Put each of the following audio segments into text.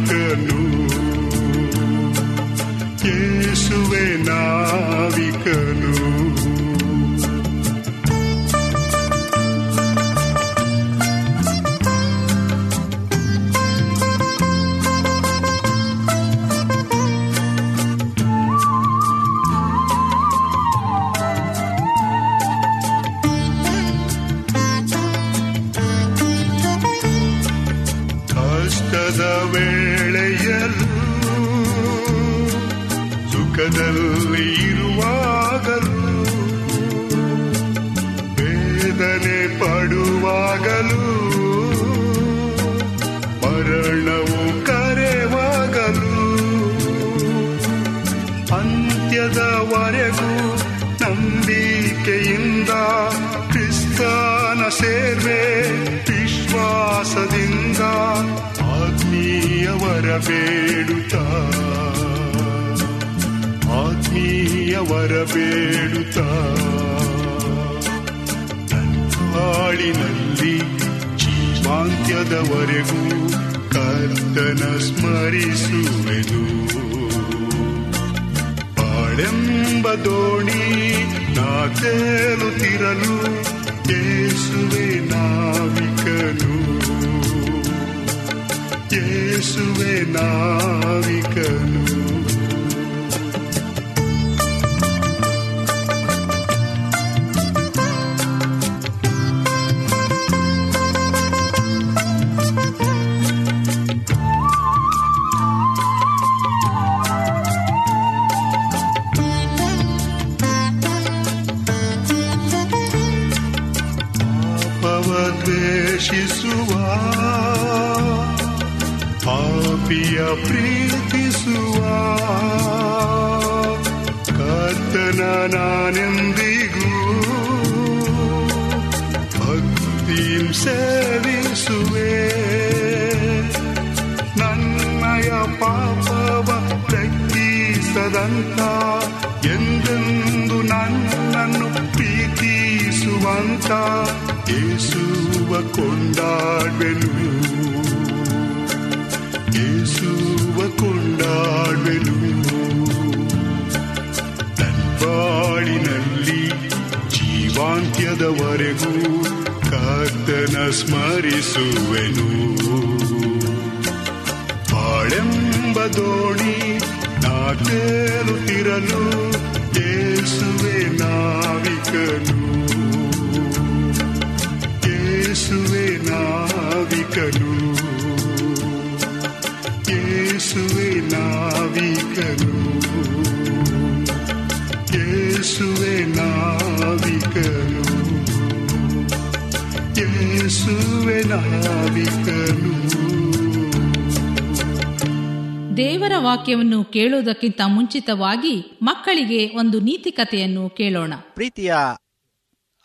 ನಾವಿಕನು ಯೇಸುವೆ ಪಡುವಾಗಲೂ ಮರಣವು ಕರೆವಾಗಲೂ ಅಂತ್ಯದವರೆಗೂ ನಂಬಿಕೆಯಿಂದ ಕ್ರಿಸ್ತನ ಸೇರ್ವೆ ವಿಶ್ವಾಸದಿಂದ ಆತ್ಮೀಯವರ ಬೇಡುತ್ತ. ಆತ್ಮೀಯವರ ಬೇಡುತ್ತ. ಹಾಳಿನಲ್ಲಿ ಜೀವಾಂತ್ಯದವರೆಗೂ ಕರ್ತನ ಸ್ಮರಿಸುವೆನು. ಬಾಳೆಂಬ ದೋಣಿ ನಾ ತೇಲುತ್ತಿರಲು ಯೇಸುವೆ ನಾವಿಕನು. ಯೇಸುವೆ ನಾವಿಕನು. ದ್ವೇಷಿಸುವ ಪಾಪಿಯ ಪ್ರೀತಿಸುವ. ಕರ್ತನ ನಾನೆಂದಿಗೂ ಭಕ್ತಿಂ ಸೇವಿಸುವೆ. ನನ್ನಯ ಪಾಪವ ಲೆಕ್ಕಿಸದಂತ ಎಂದೆಂದು ನನ್ನನ್ನು ಪ್ರೀತಿಸುವಂತ ಯೇಸುವ ಕೊಂಡಾಡ್ವೆನು. ಯೇಸುವ ಕೊಂಡಾಡ್ವೆನು. ಬಾಳಿನಲ್ಲಿ ಜೀವಾಂತ್ಯದವರೆಗೂ ಕರ್ತನ ಸ್ಮರಿಸುವೆನು. ಬಾಳೆಂಬ ದೋಣಿ ನಾ ತೇಲುತ್ತಿರಲು ಯೇಸುವೆ ನಾವಿಕನು. ನಾವಿಕನು ಯೇಸುವೆ ನಾವಿಕನು. ಯೇಸುವೆ ನಾವಿಕನು. ಯೇಸುವೆ ನಾವಿಕನು. ದೇವರ ವಾಕ್ಯವನ್ನು ಕೇಳುವುದಕ್ಕಿಂತ ಮುಂಚಿತವಾಗಿ ಮಕ್ಕಳಿಗೆ ಒಂದು ನೀತಿ ಕಥೆಯನ್ನು ಕೇಳೋಣ. ಪ್ರೀತಿಯ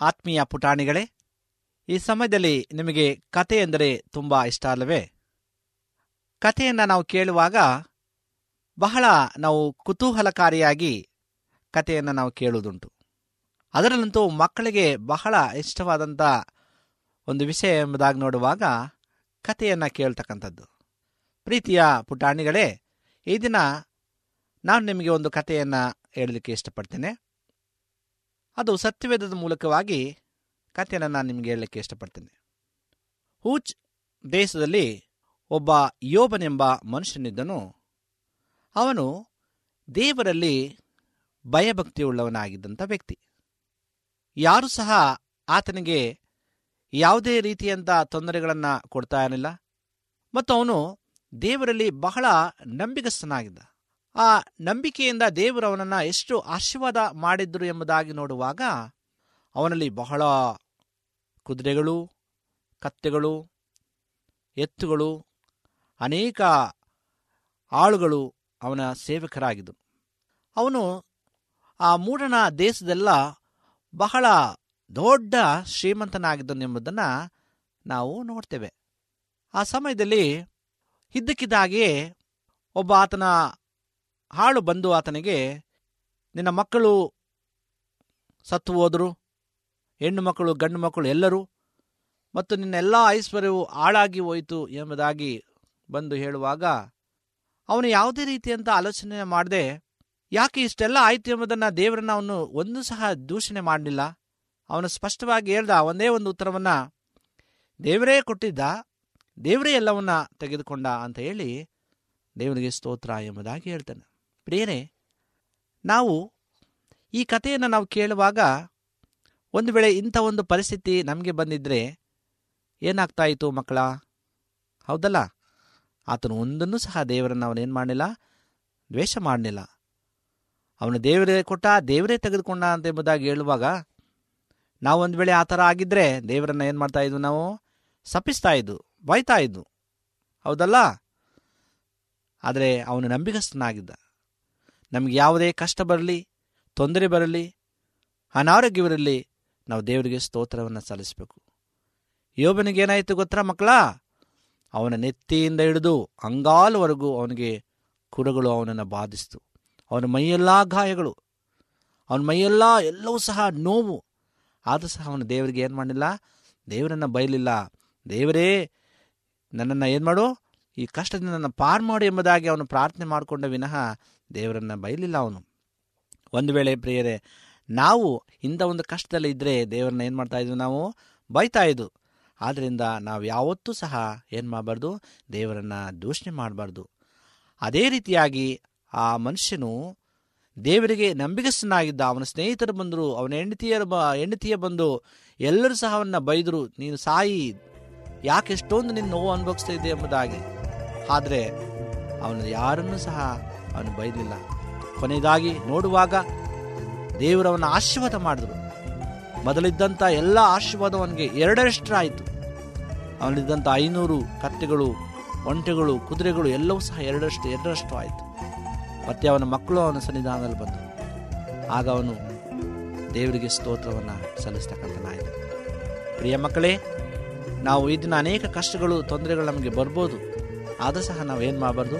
ಆತ್ಮೀಯ ಪುಟಾಣಿಗಳೇ ಈ ಸಮಯದಲ್ಲಿ ನಿಮಗೆ ಕತೆ ಎಂದರೆ ತುಂಬ ಇಷ್ಟ ಅಲ್ಲವೇ? ಕಥೆಯನ್ನು ನಾವು ಕೇಳುವಾಗ ಬಹಳ ನಾವು ಕುತೂಹಲಕಾರಿಯಾಗಿ ಕಥೆಯನ್ನು ನಾವು ಕೇಳುವುದುಂಟು. ಅದರಲ್ಲಂತೂ ಮಕ್ಕಳಿಗೆ ಬಹಳ ಇಷ್ಟವಾದಂಥ ಒಂದು ವಿಷಯ ಎಂಬುದಾಗಿ ನೋಡುವಾಗ ಕಥೆಯನ್ನು ಕೇಳ್ತಕ್ಕಂಥದ್ದು. ಪ್ರೀತಿಯ ಪುಟಾಣಿಗಳೇ, ಈ ದಿನ ನಾನು ನಿಮಗೆ ಒಂದು ಕಥೆಯನ್ನು ಹೇಳಲಿಕ್ಕೆ ಇಷ್ಟಪಡ್ತೇನೆ. ಅದು ಸತ್ಯವೇದದ ಮೂಲಕವಾಗಿ ಕಥೆಯನ್ನು ನಾನು ನಿಮಗೆ ಹೇಳಲಿಕ್ಕೆ ಇಷ್ಟಪಡ್ತೇನೆ. ಹೂಚ್ ದೇಶದಲ್ಲಿ ಒಬ್ಬ ಯೋಬನೆಂಬ ಮನುಷ್ಯನಿದ್ದನು. ಅವನು ದೇವರಲ್ಲಿ ಭಯಭಕ್ತಿಯುಳ್ಳವನಾಗಿದ್ದಂಥ ವ್ಯಕ್ತಿ. ಯಾರೂ ಸಹ ಆತನಿಗೆ ಯಾವುದೇ ರೀತಿಯಂಥ ತೊಂದರೆಗಳನ್ನು ಕೊಡ್ತಾ ಇರಲಿಲ್ಲ. ಮತ್ತು ಅವನು ದೇವರಲ್ಲಿ ಬಹಳ ನಂಬಿಕಸ್ಥನಾಗಿದ್ದ ಆ ನಂಬಿಕೆಯಿಂದ ದೇವರು ಅವನನ್ನು ಎಷ್ಟು ಆಶೀರ್ವಾದ ಮಾಡಿದ್ರು ಎಂಬುದಾಗಿ ನೋಡುವಾಗ ಅವನಲ್ಲಿ ಬಹಳ ಕುದುರೆಗಳು, ಕತ್ತೆಗಳು, ಎತ್ತುಗಳು, ಅನೇಕ ಆಳುಗಳು ಅವನ ಸೇವಕರಾಗಿದ್ದರು ಅವನು ಆ ಮೂಡನ ದೇಶದೆಲ್ಲ ಬಹಳ ದೊಡ್ಡ ಶ್ರೀಮಂತನಾಗಿದ್ದನೆಂಬುದನ್ನು ನಾವು ನೋಡ್ತೇವೆ. ಆ ಸಮಯದಲ್ಲಿ ಇದ್ದಕ್ಕಿದ್ದಾಗೆ ಒಬ್ಬ ಆತನ ಹಾಳು ಬಂದು ಆತನಿಗೆ, ನಿನ್ನ ಮಕ್ಕಳು ಸತ್ತು ಹೋದರು? ಹೆಣ್ಣು ಮಕ್ಕಳು, ಗಂಡು ಮಕ್ಕಳು ಎಲ್ಲರೂ ಮತ್ತು ನಿನ್ನ ಎಲ್ಲ ಐಶ್ವರ್ಯವು ಹಾಳಾಗಿ ಹೋಯಿತು ಎಂಬುದಾಗಿ ಬಂದು ಹೇಳುವಾಗ ಅವನು ಯಾವುದೇ ರೀತಿಯಂಥ ಆಲೋಚನೆ ಮಾಡದೆ, ಯಾಕೆ ಇಷ್ಟೆಲ್ಲ ಆಯಿತು ಎಂಬುದನ್ನು ದೇವರನ್ನು ಅವನು ಒಂದು ಸಹ ದೂಷಣೆ ಮಾಡಲಿಲ್ಲ? ಅವನು ಸ್ಪಷ್ಟವಾಗಿ ಹೇಳ್ದ, ಒಂದೇ ಒಂದು ಉತ್ತರವನ್ನು, ದೇವರೇ ಕೊಟ್ಟಿದ್ದ, ದೇವರೇ ಎಲ್ಲವನ್ನ ತೆಗೆದುಕೊಂಡ ಅಂತ ಹೇಳಿ ದೇವರಿಗೆ ಸ್ತೋತ್ರ ಎಂಬುದಾಗಿ ಹೇಳ್ತಾನೆ. ಪ್ರಿಯರೇ, ನಾವು ಈ ಕಥೆಯನ್ನು ನಾವು ಕೇಳುವಾಗ ಒಂದು ವೇಳೆ ಇಂಥ ಒಂದು ಪರಿಸ್ಥಿತಿ ನಮಗೆ ಬಂದಿದ್ರೆ ಏನಾಗ್ತಾ ಇತ್ತು ಮಕ್ಕಳ? ಹೌದಲ್ಲ? ಆತನು ಒಂದನ್ನು ಸಹ ದೇವರನ್ನು ಅವನೇನು ಮಾಡಲಿಲ್ಲ? ದ್ವೇಷ ಮಾಡಲಿಲ್ಲ. ಅವನು ದೇವರೇ ಕೊಟ್ಟ, ದೇವರೇ ತೆಗೆದುಕೊಂಡ ಅಂತ ಎಂಬುದಾಗಿ ಹೇಳುವಾಗ ನಾವು ಒಂದು ವೇಳೆ ಆ ಥರ ಆಗಿದ್ದರೆ ದೇವರನ್ನು ಏನು ಮಾಡ್ತಾ ಇದ್ವು ನಾವು? ಸಪಿಸ್ತಾ ಇದ್ದು ಬೈತಾ ಇದ್ದು ಹೌದಲ್ಲ? ಆದರೆ ಅವನು ನಂಬಿಗಸ್ತನಾಗಿದ್ದ. ನಮಗೆ ಯಾವುದೇ ಕಷ್ಟ ಬರಲಿ, ತೊಂದರೆ ಬರಲಿ, ಅನಾರೋಗ್ಯವಿರಲಿ ನಾವು ದೇವರಿಗೆ ಸ್ತೋತ್ರವನ್ನು ಸಲ್ಲಿಸಬೇಕು. ಯೋಬನಿಗೆ ಏನಾಯಿತು ಗೊತ್ತರ ಮಕ್ಕಳ? ಅವನ ನೆತ್ತಿಯಿಂದ ಹಿಡಿದು ಅಂಗಾಲವರೆಗೂ ಅವನಿಗೆ ಕುರಗಳು ಅವನನ್ನು ಬಾಧಿಸಿತು. ಅವನ ಮೈಯೆಲ್ಲ ಗಾಯಗಳು, ಅವನ ಮೈಯೆಲ್ಲ ಎಲ್ಲವೂ ಸಹ ನೋವು. ಆದರೂ ಸಹ ಅವನು ದೇವರಿಗೆ ಏನು ಮಾಡಲಿಲ್ಲ? ದೇವರನ್ನು ಬಯಲಿಲ್ಲ ದೇವರೇ, ನನ್ನನ್ನು ಏನು ಮಾಡು? ಈ ಕಷ್ಟದಿಂದ ನನ್ನ ಪಾರ್ ಮಾಡು ಎಂಬುದಾಗಿ ಅವನು ಪ್ರಾರ್ಥನೆ ಮಾಡಿಕೊಂಡ ವಿನಃ ದೇವರನ್ನು ಬಯಲಿಲ್ಲ ಅವನು. ಒಂದು ವೇಳೆ ಪ್ರಿಯರೇ ನಾವು ಇಂಥ ಒಂದು ಕಷ್ಟದಲ್ಲಿ ಇದ್ದರೆ ದೇವರನ್ನ ಏನು ಮಾಡ್ತಾ ಇದ್ವಿ ನಾವು ಬೈತಾ ಇದ್ದು ಆದ್ದರಿಂದ ನಾವು ಯಾವತ್ತೂ ಸಹ ಏನು ಮಾಡಬಾರ್ದು, ದೇವರನ್ನು ದೂಷಣೆ ಮಾಡಬಾರ್ದು. ಅದೇ ರೀತಿಯಾಗಿ ಆ ಮನುಷ್ಯನು ದೇವರಿಗೆ ನಂಬಿಕೆಸ್ತನಾಗಿದ್ದ ಅವನ ಸ್ನೇಹಿತರು ಬಂದರು, ಅವನ ಹೆಂಡತಿಯರು ಬ ಹೆಂಡತಿಯ ಬಂದು ಎಲ್ಲರೂ ಸಹ ಅವನ್ನ ಬೈದರು, ನೀನು ಸಾಯಿ, ಯಾಕೆ ಎಷ್ಟೊಂದು ನಿನ್ನ ನೋವು ಅನುಭವಿಸ್ತಾ ಇದೆ ಎಂಬುದಾಗಿ. ಆದರೆ ಅವನು ಯಾರನ್ನೂ ಸಹ ಅವನು ಬೈದಿಲ್ಲ ಕೊನೆಯದಾಗಿ ನೋಡುವಾಗ ದೇವರು ಅವನ ಆಶೀರ್ವಾದ ಮಾಡಿದ್ರು. ಮೊದಲಿದ್ದಂಥ ಎಲ್ಲ ಆಶೀರ್ವಾದ ಅವನಿಗೆ ಎರಡರಷ್ಟರಾಯಿತು. ಅವನಿದ್ದಂಥ ಐನೂರು ಕತ್ತೆಗಳು, ಒಂಟೆಗಳು, ಕುದುರೆಗಳು ಎಲ್ಲವೂ ಸಹ ಎರಡರಷ್ಟು ಎರಡರಷ್ಟು ಆಯಿತು. ಮತ್ತೆ ಅವನ ಮಕ್ಕಳು ಅವನ ಸನ್ನಿಧಾನದಲ್ಲಿ ಬಂದರು ಆಗ ಅವನು ದೇವರಿಗೆ ಸ್ತೋತ್ರವನ್ನು ಸಲ್ಲಿಸ್ತಕ್ಕಂಥನಾಯಿತು ಪ್ರಿಯ ಮಕ್ಕಳೇ, ನಾವು ಇದನ್ನ ದಿನ ಅನೇಕ ಕಷ್ಟಗಳು, ತೊಂದರೆಗಳು ನಮಗೆ ಬರ್ಬೋದು. ಆದರೂ ಸಹ ನಾವು ಏನು ಮಾಡಬಾರ್ದು?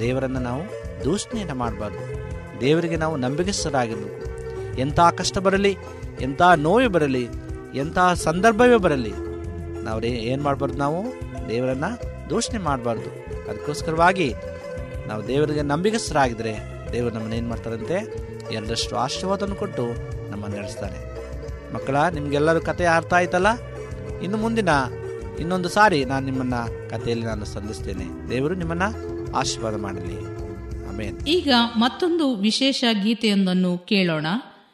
ದೇವರನ್ನು ನಾವು ದೂಷಣೆಯನ್ನು ಮಾಡಬಾರ್ದು. ದೇವರಿಗೆ ನಾವು ನಂಬಿಕೆಸ್ತರಾಗಿರಬೇಕು ಎಂಥ ಕಷ್ಟ ಬರಲಿ, ಎಂಥ ನೋವು ಬರಲಿ, ಎಂಥ ಸಂದರ್ಭವೇ ಬರಲಿ ನಾವು ಏನು ಮಾಡಬಾರ್ದು ನಾವು? ದೇವರನ್ನು ದೂಷಣೆ ಮಾಡಬಾರ್ದು. ಅದಕ್ಕೋಸ್ಕರವಾಗಿ ನಾವು ದೇವರಿಗೆ ನಂಬಿಕಸ್ಥರಾಗಿದ್ದರೆ ದೇವರು ನಮ್ಮನ್ನು ಏನು ಮಾಡ್ತಾರಂತೆ? ಎರಡಷ್ಟು ಆಶೀರ್ವಾದವನ್ನು ಕೊಟ್ಟು ನಮ್ಮನ್ನು ನಡೆಸ್ತಾರೆ ಮಕ್ಕಳ, ನಿಮಗೆಲ್ಲರೂ ಕತೆ ಅರ್ಥ ಆಯ್ತಲ್ಲ? ಇನ್ನು ಮುಂದಿನ ಇನ್ನೊಂದು ಸಾರಿ ನಾನು ನಿಮ್ಮನ್ನು ಕಥೆಯಲ್ಲಿ ನಾನು ಸಲ್ಲಿಸ್ತೇನೆ ದೇವರು ನಿಮ್ಮನ್ನು ಆಶೀರ್ವಾದ ಮಾಡಲಿ. ಆಮೇಲೆ ಈಗ ಮತ್ತೊಂದು ವಿಶೇಷ ಗೀತೆಯೊಂದನ್ನು ಕೇಳೋಣ.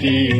टी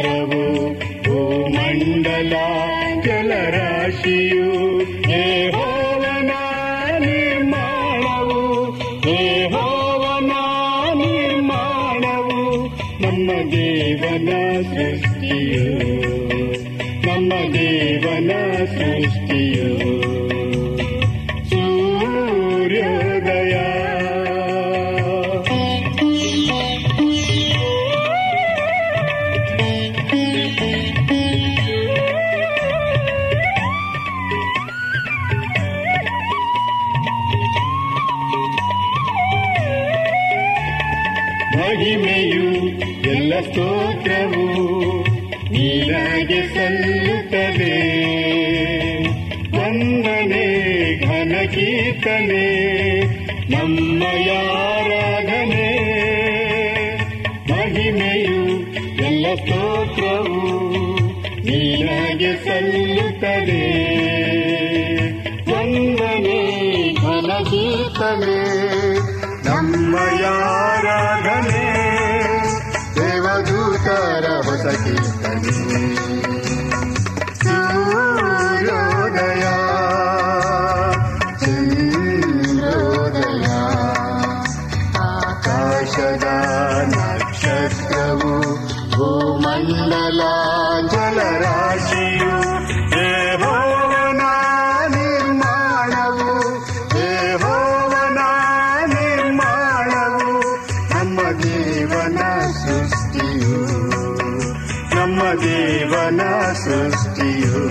प्रभु भूमण्डला ಕೀರ್ತನೆ ನಮ್ಮ ಸೃಷ್ಟಿಯು ನಮ್ಮ ದೇವನ ಸೃಷ್ಟಿಯು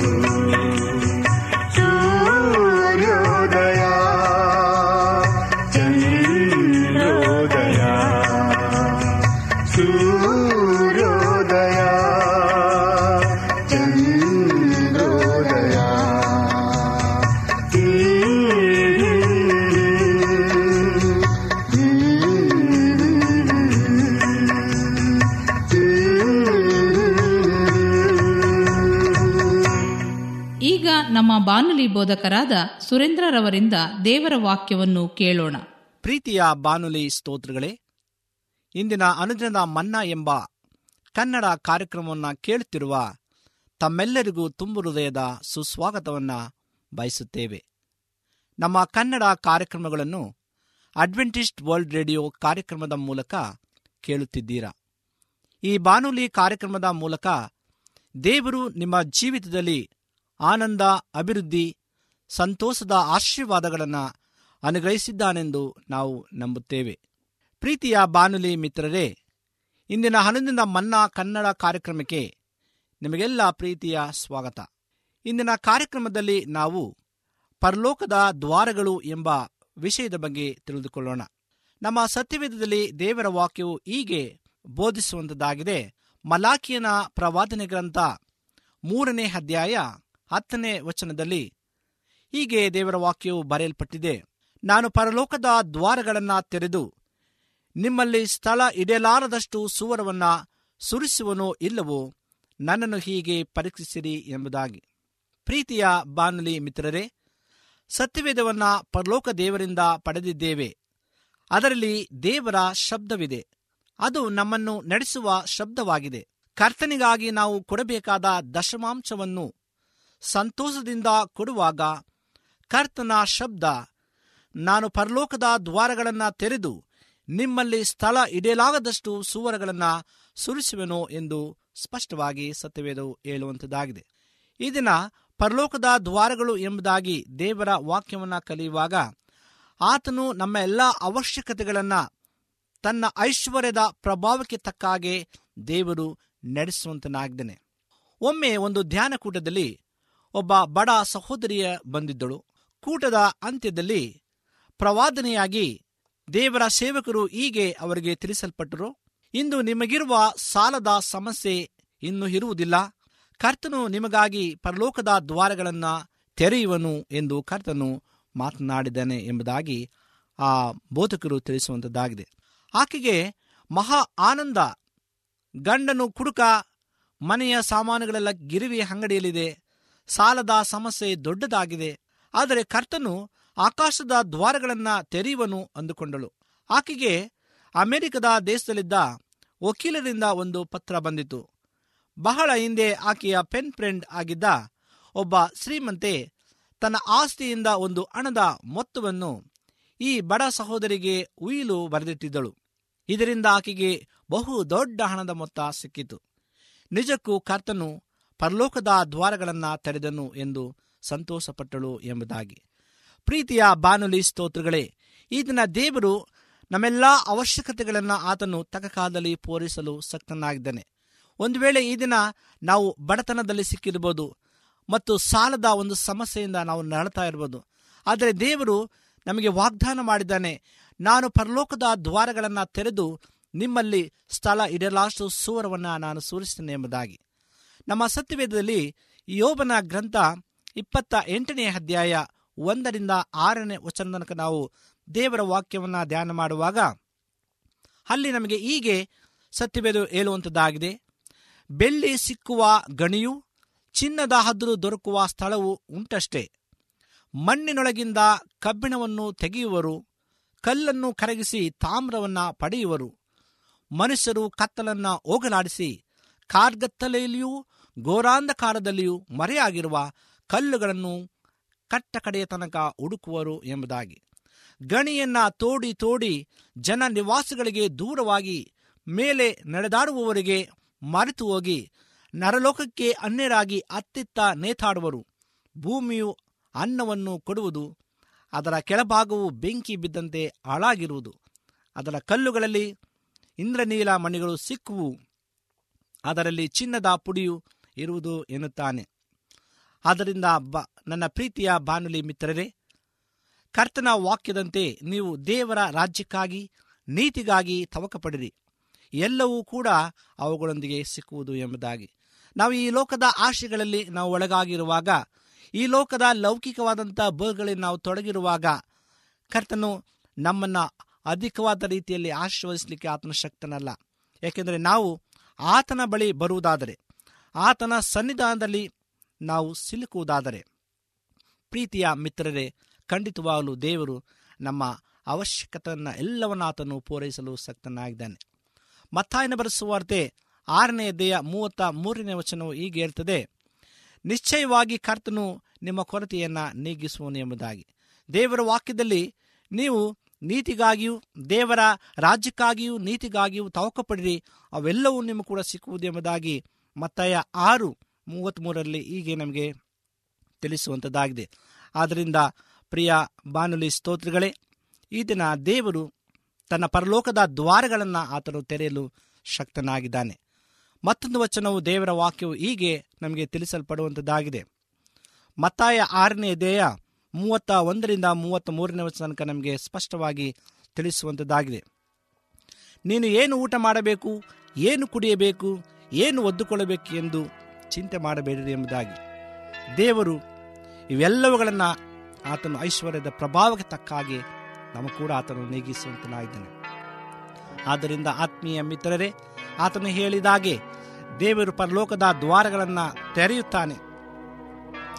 ಬಾನುಲಿ ಬೋಧಕರಾದ ಸುರೇಂದ್ರರವರಿಂದ ದೇವರ ವಾಕ್ಯವನ್ನು ಕೇಳೋಣ. ಪ್ರೀತಿಯ ಬಾನುಲಿ ಸ್ತೋತ್ರಗಳೇ, ಇಂದಿನ ಅನುದಿನದ ಮನ್ನಾ ಎಂಬ ಕನ್ನಡ ಕಾರ್ಯಕ್ರಮವನ್ನು ಕೇಳುತ್ತಿರುವ ತಮ್ಮೆಲ್ಲರಿಗೂ ತುಂಬು ಹೃದಯದ ಸುಸ್ವಾಗತವನ್ನು ಬಯಸುತ್ತೇವೆ. ನಮ್ಮ ಕನ್ನಡ ಕಾರ್ಯಕ್ರಮಗಳನ್ನು ಅಡ್ವೆಂಟಿಸ್ಟ್ ವರ್ಲ್ಡ್ ರೇಡಿಯೋ ಕಾರ್ಯಕ್ರಮದ ಮೂಲಕ ಕೇಳುತ್ತಿದ್ದೀರಾ? ಈ ಬಾನುಲಿ ಕಾರ್ಯಕ್ರಮದ ಮೂಲಕ ದೇವರು ನಿಮ್ಮ ಜೀವಿತದಲ್ಲಿ ಆನಂದ, ಅಭಿವೃದ್ಧಿ, ಸಂತೋಷದ ಆಶೀರ್ವಾದಗಳನ್ನು ಅನುಗ್ರಹಿಸಿದ್ದಾನೆಂದು ನಾವು ನಂಬುತ್ತೇವೆ. ಪ್ರೀತಿಯ ಬಾನುಲಿ ಮಿತ್ರರೇ, ಇಂದಿನ ಹನ್ನೊಂದಿನ ಮನ್ನಾ ಕನ್ನಡ ಕಾರ್ಯಕ್ರಮಕ್ಕೆ ನಿಮಗೆಲ್ಲ ಪ್ರೀತಿಯ ಸ್ವಾಗತ. ಇಂದಿನ ಕಾರ್ಯಕ್ರಮದಲ್ಲಿ ನಾವು ಪರಲೋಕದ ದ್ವಾರಗಳು ಎಂಬ ವಿಷಯದ ಬಗ್ಗೆ ತಿಳಿದುಕೊಳ್ಳೋಣ. ನಮ್ಮ ಸತ್ಯವೇದದಲ್ಲಿ ದೇವರ ವಾಕ್ಯವು ಹೀಗೆ ಬೋಧಿಸುವಂತದ್ದಾಗಿದೆ. ಮಲಾಕಿಯನ ಪ್ರವಾದನೆ ಗ್ರಂಥ ಮೂರನೇ ಅಧ್ಯಾಯ ಹತ್ತನೇ ವಚನದಲ್ಲಿ, ಹೀಗೆ ದೇವರ ವಾಕ್ಯವು ಬರೆಯಲ್ಪಟ್ಟಿದೆ, ನಾನು ಪರಲೋಕದ ದ್ವಾರಗಳನ್ನು ತೆರೆದು, ನಿಮ್ಮಲ್ಲಿ ಸ್ಥಳ ಇಡಲಾರದಷ್ಟು ಸುವರವನ್ನ ಸುರಿಸುವನೋ ಇಲ್ಲವೋ, ನನ್ನನ್ನು ಹೀಗೆ ಪರೀಕ್ಷಿಸಿರಿ ಎಂಬುದಾಗಿ. ಪ್ರೀತಿಯ ಬಾನುಲಿ ಮಿತ್ರರೇ, ಸತ್ಯವೇದವನ್ನ ಪರಲೋಕ ದೇವರಿಂದ ಪಡೆದಿದ್ದೇವೆ. ಅದರಲ್ಲಿ ದೇವರ ಶಬ್ದವಿದೆ. ಅದು ನಮ್ಮನ್ನು ನಡೆಸುವ ಶಬ್ದವಾಗಿದೆ. ಕರ್ತನಿಗಾಗಿ ನಾವು ಕೊಡಬೇಕಾದ ದಶಮಾಂಶವನ್ನು ಸಂತೋಷದಿಂದ ಕೊಡುವಾಗ ಕರ್ತನ ಶಬ್ದ, ನಾನು ಪರಲೋಕದ ದ್ವಾರಗಳನ್ನು ತೆರೆದು ನಿಮ್ಮಲ್ಲಿ ಸ್ಥಳ ಇಡೇಲಾಗದಷ್ಟು ಸುವರಗಳನ್ನು ಸುರಿಸುವೆನು ಎಂದು ಸ್ಪಷ್ಟವಾಗಿ ಸತ್ಯವೇದವು ಹೇಳುವಂಥದ್ದಾಗಿದೆ ಈ ದಿನ ಪರಲೋಕದ ದ್ವಾರಗಳು ಎಂಬುದಾಗಿ ದೇವರ ವಾಕ್ಯವನ್ನು ಕಲಿಯುವಾಗ ಆತನು ನಮ್ಮ ಎಲ್ಲ ಅವಶ್ಯಕತೆಗಳನ್ನು ತನ್ನ ಐಶ್ವರ್ಯದ ಪ್ರಭಾವಕ್ಕೆ ತಕ್ಕ ಹಾಗೆ ದೇವರು ನಡೆಸುವಂತನಾಗಿದ್ದಾನೆ. ಒಮ್ಮೆ ಒಂದು ಧ್ಯಾನ ಕೂಟದಲ್ಲಿ ಒಬ್ಬ ಬಡ ಸಹೋದರಿಯ ಬಂದಿದ್ದಳು. ಕೂಟದ ಅಂತ್ಯದಲ್ಲಿ ಪ್ರವಾದನೆಯಾಗಿ ದೇವರ ಸೇವಕರು ಹೀಗೆ ಅವರಿಗೆ ತಿಳಿಸಲ್ಪಟ್ಟರು, ಇಂದು ನಿಮಗಿರುವ ಸಾಲದ ಸಮಸ್ಯೆ ಇನ್ನು ಇರುವುದಿಲ್ಲ. ಕರ್ತನು ನಿಮಗಾಗಿ ಪರಲೋಕದ ದ್ವಾರಗಳನ್ನು ತೆರೆಯುವನು ಎಂದು ಕರ್ತನು ಮಾತನಾಡಿದ್ದಾನೆ ಎಂಬುದಾಗಿ ಆ ಬೋಧಕರು ತಿಳಿಸುವಂಥದ್ದಾಗಿದೆ ಆಕೆಗೆ ಮಹಾ ಆನಂದ. ಗಂಡನು ಕುಡುಕ ಮನೆಯ ಸಾಮಾನುಗಳೆಲ್ಲ ಗಿರಿವಿ ಅಂಗಡಿಯಲ್ಲಿದೆ. ಸಾಲದ ಸಮಸ್ಯೆ ದೊಡ್ಡದಾಗಿದೆ. ಆದರೆ ಕರ್ತನು ಆಕಾಶದ ದ್ವಾರಗಳನ್ನ ತೆರೆಯುವನು ಅಂದುಕೊಂಡಳು. ಆಕೆಗೆ ಅಮೆರಿಕದ ದೇಶದಲ್ಲಿದ್ದ ವಕೀಲರಿಂದ ಒಂದು ಪತ್ರ ಬಂದಿತು. ಬಹಳ ಹಿಂದೆ ಆಕೆಯ ಪೆನ್ ಫ್ರೆಂಡ್ ಆಗಿದ್ದ ಒಬ್ಬ ಶ್ರೀಮಂತೆ ತನ್ನ ಆಸ್ತಿಯಿಂದ ಒಂದು ಹಣದ ಮೊತ್ತವನ್ನು ಈ ಬಡ ಸಹೋದರಿಗೆ ಉಯಿಲು ಬರೆದಿಟ್ಟಿದ್ದಳು. ಇದರಿಂದ ಆಕೆಗೆ ಬಹು ದೊಡ್ಡ ಹಣದ ಮೊತ್ತ ಸಿಕ್ಕಿತು. ನಿಜಕ್ಕೂ ಕರ್ತನು ಪರಲೋಕದ ದ್ವಾರಗಳನ್ನು ತೆರೆದನು ಎಂದು ಸಂತೋಷಪಟ್ಟಳು ಎಂಬುದಾಗಿ. ಪ್ರೀತಿಯ ಬಾನುಲಿ ಸ್ತೋತ್ರಗಳೇ ಈತನ ದೇವರು ನಮ್ಮೆಲ್ಲ ಅವಶ್ಯಕತೆಗಳನ್ನು ಆತನು ತಕಕಾಲದಲ್ಲಿ ಪೂರೈಸಲು ಸಕ್ತನಾಗಿದ್ದಾನೆ. ಒಂದು ವೇಳೆ ಈ ದಿನ ನಾವು ಬಡತನದಲ್ಲಿ ಸಿಕ್ಕಿರ್ಬೋದು ಮತ್ತು ಸಾಲದ ಒಂದು ಸಮಸ್ಯೆಯಿಂದ ನಾವು ನರಳ್ತಾ ಇರ್ಬೋದು ಆದರೆ ದೇವರು ನಮಗೆ ವಾಗ್ದಾನ ಮಾಡಿದ್ದಾನೆ, ನಾನು ಪರಲೋಕದ ದ್ವಾರಗಳನ್ನು ತೆರೆದು ನಿಮ್ಮಲ್ಲಿ ಸ್ಥಳ ಇಡಲಾಷ್ಟು ಸೂರವನ್ನು ನಾನು ಸೂರಿಸ್ತೇನೆ ಎಂಬುದಾಗಿ. ನಮ್ಮ ಸತ್ಯವೇದದಲ್ಲಿ ಯೋಬನ ಗ್ರಂಥ ಇಪ್ಪತ್ತ ಎಂಟನೇ ಅಧ್ಯಾಯ ಒಂದರಿಂದ ಆರನೇ ವಚನ ತನಕ ನಾವು ದೇವರ ವಾಕ್ಯವನ್ನು ಧ್ಯಾನ ಮಾಡುವಾಗ, ಅಲ್ಲಿ ನಮಗೆ ಹೀಗೆ ಸತ್ಯವೇದ ಹೇಳುವಂಥದ್ದಾಗಿದೆ. ಬೆಳ್ಳಿ ಸಿಕ್ಕುವ ಗಣಿಯು, ಚಿನ್ನದ ಹದ್ರು ದೊರಕುವ ಸ್ಥಳವು ಉಂಟಷ್ಟೇ. ಮಣ್ಣಿನೊಳಗಿಂದ ಕಬ್ಬಿಣವನ್ನು ತೆಗೆಯುವರು, ಕಲ್ಲನ್ನು ಕರಗಿಸಿ ತಾಮ್ರವನ್ನ ಪಡೆಯುವರು. ಮನುಷ್ಯರು ಕತ್ತಲನ್ನ ಹೋಗಲಾಡಿಸಿ ಕಾರ್ಗತ್ತಲೆಯಲ್ಲಿಯೂ ಘೋರಾಂಧಕಾರದಲ್ಲಿಯೂ ಮರೆಯಾಗಿರುವ ಕಲ್ಲುಗಳನ್ನು ಕಟ್ಟ ಕಡೆಯ ತನಕ ಹುಡುಕುವರು ಎಂಬುದಾಗಿ. ಗಣಿಯನ್ನ ತೋಡಿ ತೋಡಿ ಜನ ನಿವಾಸಿಗಳಿಗೆ ದೂರವಾಗಿ ಮೇಲೆ ನಡೆದಾಡುವವರಿಗೆ ಮರೆತು ಹೋಗಿ ನರಲೋಕಕ್ಕೆ ಅನ್ಯರಾಗಿ ಅತ್ತಿತ್ತ ನೇತಾಡುವರು. ಭೂಮಿಯು ಅನ್ನವನ್ನು ಕೊಡುವುದು, ಅದರ ಕೆಳಭಾಗವು ಬೆಂಕಿ ಬಿದ್ದಂತೆ ಹಾಳಾಗಿರುವುದು. ಅದರ ಕಲ್ಲುಗಳಲ್ಲಿ ಇಂದ್ರನೀಲ ಮಣಿಗಳು ಸಿಕ್ಕುವು, ಅದರಲ್ಲಿ ಚಿನ್ನದ ಪುಡಿಯು ಇರುವುದು ಎನ್ನುತ್ತಾನೆ. ಆದ್ದರಿಂದ ಬ, ನನ್ನ ಪ್ರೀತಿಯ ಬಾನುಲಿ ಮಿತ್ರರೇ, ಕರ್ತನ ವಾಕ್ಯದಂತೆ ನೀವು ದೇವರ ರಾಜ್ಯಕ್ಕಾಗಿ, ನೀತಿಗಾಗಿ ತವಕಪಡಿರಿ. ಎಲ್ಲವೂ ಕೂಡ ಅವುಗಳೊಂದಿಗೆ ಸಿಕ್ಕುವುದು ಎಂಬುದಾಗಿ. ನಾವು ಈ ಲೋಕದ ಆಶೆಗಳಲ್ಲಿ ನಾವು ಒಳಗಾಗಿರುವಾಗ, ಈ ಲೋಕದ ಲೌಕಿಕವಾದಂಥ ಬೋರ್ಗಳಲ್ಲಿ ನಾವು ತೊಡಗಿರುವಾಗ, ಕರ್ತನು ನಮ್ಮನ್ನು ಅಧಿಕವಾದ ರೀತಿಯಲ್ಲಿ ಆಶೀರ್ವದಿಸಲಿಕ್ಕೆ ಆತನ ಶಕ್ತನಲ್ಲ. ಏಕೆಂದರೆ ನಾವು ಆತನ ಬಳಿ ಬರುವುದಾದರೆ ಆತನ ಸನ್ನಿಧಾನದಲ್ಲಿ ನಾವು ಸಿಲುಕುವುದಾದರೆ. ಪ್ರೀತಿಯ ಮಿತ್ರರೇ, ಖಂಡಿತವಾಗಲು ದೇವರು ನಮ್ಮ ಅವಶ್ಯಕತೆಯನ್ನು ಎಲ್ಲವನ್ನ ಆತನು ಪೂರೈಸಲು ಸಕ್ತನಾಗಿದ್ದಾನೆ. ಮತ್ತಾಯನ ಬರೆಸುವಾರ್ತೆ ಆರನೇ ದೇಹ ಮೂವತ್ತ ಮೂರನೇ ವಚನವು ಹೀಗೆ ಹೇಳ್ತದೆ, ನಿಶ್ಚಯವಾಗಿ ಕರ್ತನು ನಿಮ್ಮ ಕೊರತೆಯನ್ನು ನೀಗಿಸುವನು ಎಂಬುದಾಗಿ. ದೇವರ ವಾಕ್ಯದಲ್ಲಿ ನೀವು ನೀತಿಗಾಗಿಯೂ, ದೇವರ ರಾಜ್ಯಕ್ಕಾಗಿಯೂ, ನೀತಿಗಾಗಿಯೂ ತವಕಪಡಿರಿ, ಅವೆಲ್ಲವೂ ನಿಮಗೆ ಕೂಡ ಸಿಕ್ಕುವುದು ಎಂಬುದಾಗಿ ಮತ್ತಾಯ ಆರು ಮೂವತ್ತ್ಮೂರರಲ್ಲಿ ಹೀಗೆ ನಮಗೆ ತಿಳಿಸುವಂಥದ್ದಾಗಿದೆ ಆದ್ದರಿಂದ ಪ್ರಿಯ ಬಾನುಲಿ ಸ್ತೋತ್ರಗಳೇ, ಈ ದಿನ ದೇವರು ತನ್ನ ಪರಲೋಕದ ದ್ವಾರಗಳನ್ನು ಆತನು ತೆರೆಯಲು ಶಕ್ತನಾಗಿದ್ದಾನೆ. ಮತ್ತೊಂದು ವಚನವು ದೇವರ ವಾಕ್ಯವು ಹೀಗೆ ನಮಗೆ ತಿಳಿಸಲ್ಪಡುವಂಥದ್ದಾಗಿದೆ ಮತ್ತಾಯ ಆರನೇ ದೇಹ ಮೂವತ್ತ ಒಂದರಿಂದ ಮೂವತ್ತ ಮೂರನೇ ವಚನ ತನಕ ನಮಗೆ ಸ್ಪಷ್ಟವಾಗಿ ತಿಳಿಸುವಂಥದ್ದಾಗಿದೆ ನೀನು ಏನು ಊಟ ಮಾಡಬೇಕು, ಏನು ಕುಡಿಯಬೇಕು ಏನು ಒದ್ದುಕೊಳ್ಳಬೇಕು ಎಂದು ಚಿಂತೆ ಮಾಡಬೇಡಿರಿ ಎಂಬುದಾಗಿ. ದೇವರು ಇವೆಲ್ಲವುಗಳನ್ನು ಆತನು ಐಶ್ವರ್ಯದ ಪ್ರಭಾವಕ್ಕೆ ತಕ್ಕ ಹಾಗೆ ನಮಗೆ ಕೂಡ ಆತನು ನೀಗಿಸುವಂತನಾಗಿದ್ದಾನೆ. ಆದ್ದರಿಂದ ಆತ್ಮೀಯ ಮಿತ್ರರೇ, ಆತನು ಹೇಳಿದಾಗೆ ದೇವರು ಪರಲೋಕದ ದ್ವಾರಗಳನ್ನು ತೆರೆಯುತ್ತಾನೆ.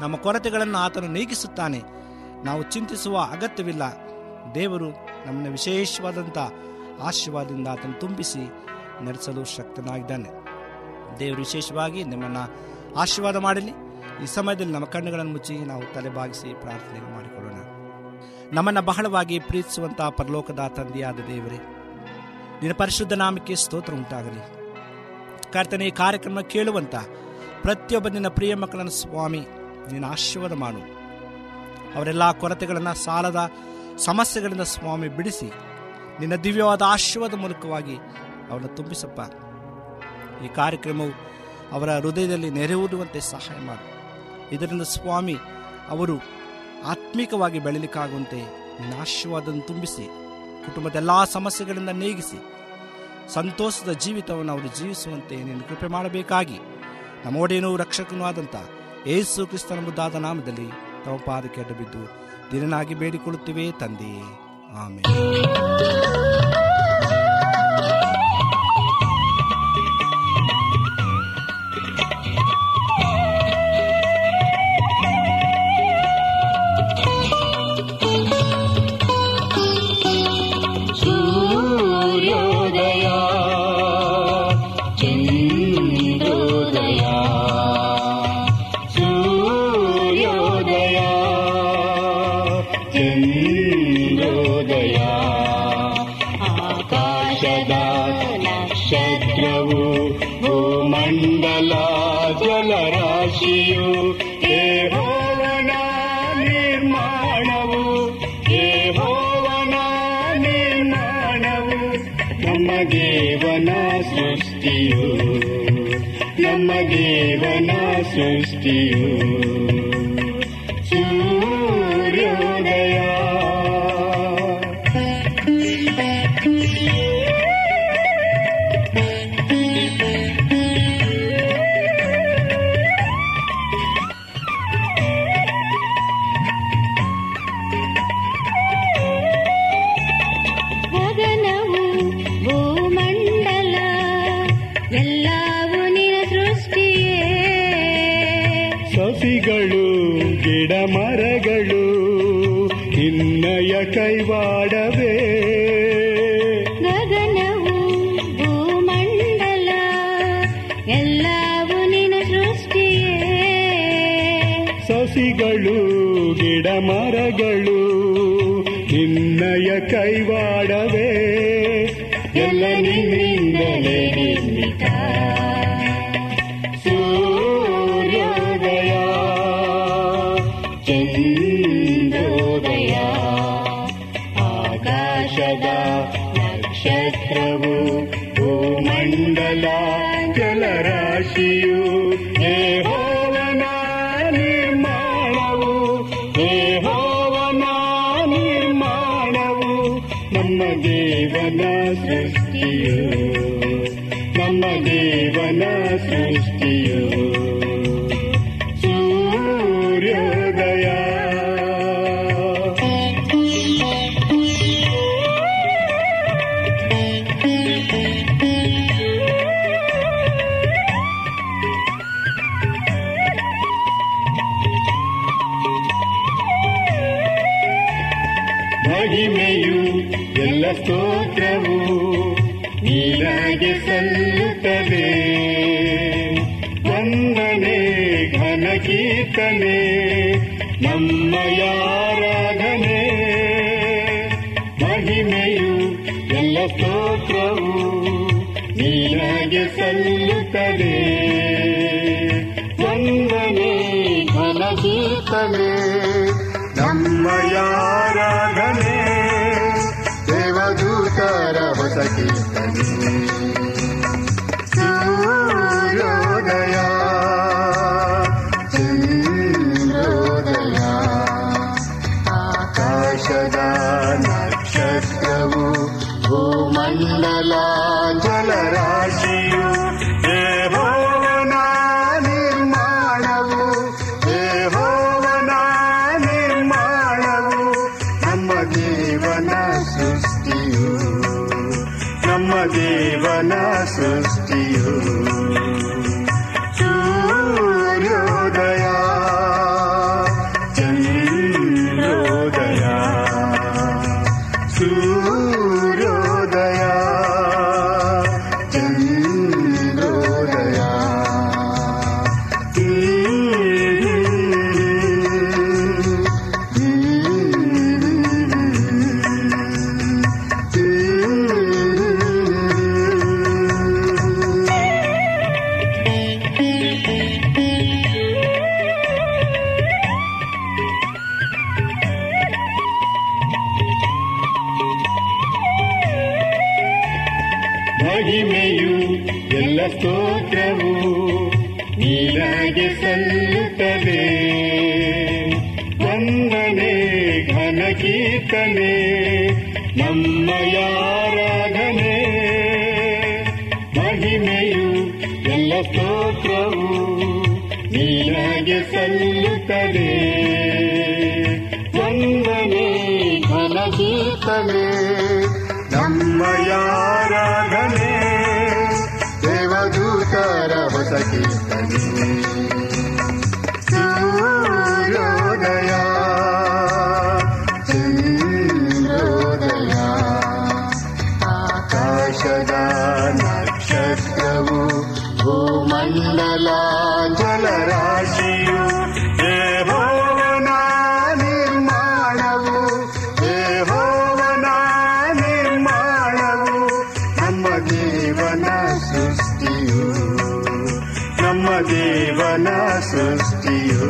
ನಮ್ಮ ಕೊರತೆಗಳನ್ನು ಆತನು ನೀಗಿಸುತ್ತಾನೆ. ನಾವು ಚಿಂತಿಸುವ ಅಗತ್ಯವಿಲ್ಲ. ದೇವರು ನಮ್ಮನ್ನು ವಿಶೇಷವಾದಂಥ ಆಶೀರ್ವಾದದಿಂದ ಆತನು ತುಂಬಿಸಿ ನಡೆಸಲು ಶಕ್ತನಾಗಿದ್ದಾನೆ. ದೇವರು ವಿಶೇಷವಾಗಿ ನಿಮ್ಮನ್ನು ಆಶೀರ್ವಾದ ಮಾಡಲಿ. ಈ ಸಮಯದಲ್ಲಿ ನಮ್ಮ ಕಣ್ಣುಗಳನ್ನು ಮುಚ್ಚಿ ನಾವು ತಲೆ ಬಾಗಿಸಿ ಪ್ರಾರ್ಥನೆ ಮಾಡಿಕೊಳ್ಳೋಣ. ನಮ್ಮನ್ನು ಬಹಳವಾಗಿ ಪ್ರೀತಿಸುವಂತಹ ಪರಲೋಕದ ತಂದೆಯಾದ ದೇವರೇ, ನಿನ್ನ ಪರಿಶುದ್ಧ ನಾಮಕ್ಕೆ ಸ್ತೋತ್ರ ಉಂಟಾಗಲಿ. ಕರ್ತನೆ, ಈ ಕಾರ್ಯಕ್ರಮ ಕೇಳುವಂತ ಪ್ರತಿಯೊಬ್ಬ ನಿನ್ನ ಪ್ರಿಯ ಮಕ್ಕಳನ್ನು ಸ್ವಾಮಿ ನಿನ್ನ ಆಶೀರ್ವಾದ ಮಾಡು. ಅವರೆಲ್ಲ ಕೊರತೆಗಳನ್ನು, ಸಾಲದ ಸಮಸ್ಯೆಗಳಿಂದ ಸ್ವಾಮಿ, ಬಿಡಿಸಿ ನಿನ್ನ ದಿವ್ಯವಾದ ಆಶೀರ್ವಾದ ಮೂಲಕವಾಗಿ ಅವರನ್ನು ತುಂಬಿಸಪ್ಪ. ಈ ಕಾರ್ಯಕ್ರಮವು ಅವರ ಹೃದಯದಲ್ಲಿ ನೆರೆಯೂರುವಂತೆ ಸಹಾಯ ಮಾಡು. ಇದರಿಂದ ಸ್ವಾಮಿ ಅವರು ಆತ್ಮಿಕವಾಗಿ ಬೆಳಲಿಕ್ಕಾಗುವಂತೆ ನಿನ್ನ ಆಶೀರ್ವಾದವನ್ನು ತುಂಬಿಸಿ, ಕುಟುಂಬದ ಎಲ್ಲ ಸಮಸ್ಯೆಗಳಿಂದ ನೀಗಿಸಿ, ಸಂತೋಷದ ಜೀವಿತವನ್ನು ಅವರು ಜೀವಿಸುವಂತೆ ನೀನು ಕೃಪೆ ಮಾಡಬೇಕಾಗಿ ನಮ್ಮ ಒಡೆಯನೂ ರಕ್ಷಕನೂ ಆದಂಥ ಏಸು ಕ್ರಿಸ್ತನ ಮುದ್ದಾದ ನಾಮದಲ್ಲಿ ತಮ್ಮ ಪಾದಕ್ಕೆ ಅಡ್ಡಬಿದ್ದು ದಿನನಾಗಿ ಬೇಡಿಕೊಳ್ಳುತ್ತಿವೆ ತಂದೆ ಆಮೇಲೆ la ಕೀರ್ತನೆ ನಮ್ಮ ಆರಾಧನೆ ಮಹಿಮೆಯು ಎಲ್ಲ ಸ್ತೋತ್ರವು ನಿನಗೆ ಸಲ್ಲುತ್ತದೆ. ವಂದನೆ ಘನ ಕೀರ್ತನೆ ನಮ್ಮಯ ಆರಾಧನೆ ದೇವದೂತರ ಹೊಸ divanasus ಕೀರ್ತನೆ ನಮ್ಮಯ ಆರಾಧನೆ ಮಹಿಮೆಯು ಎಲ್ಲ ಸ್ತೋತ್ರವು ನಿನಗೆ ಸಲ್ಲುತ್ತದೆ. ವಂದನೆ ಘನ ಕೀರ್ತನೆ ನಮ್ಮಯ ಆರಾಧನೆ ದೇವದೂತರ ಹೊಸ ದೇವನ ಸೃಷ್ಟಿಯು ನಮ್ಮ ದೇವನ ಸೃಷ್ಟಿಯು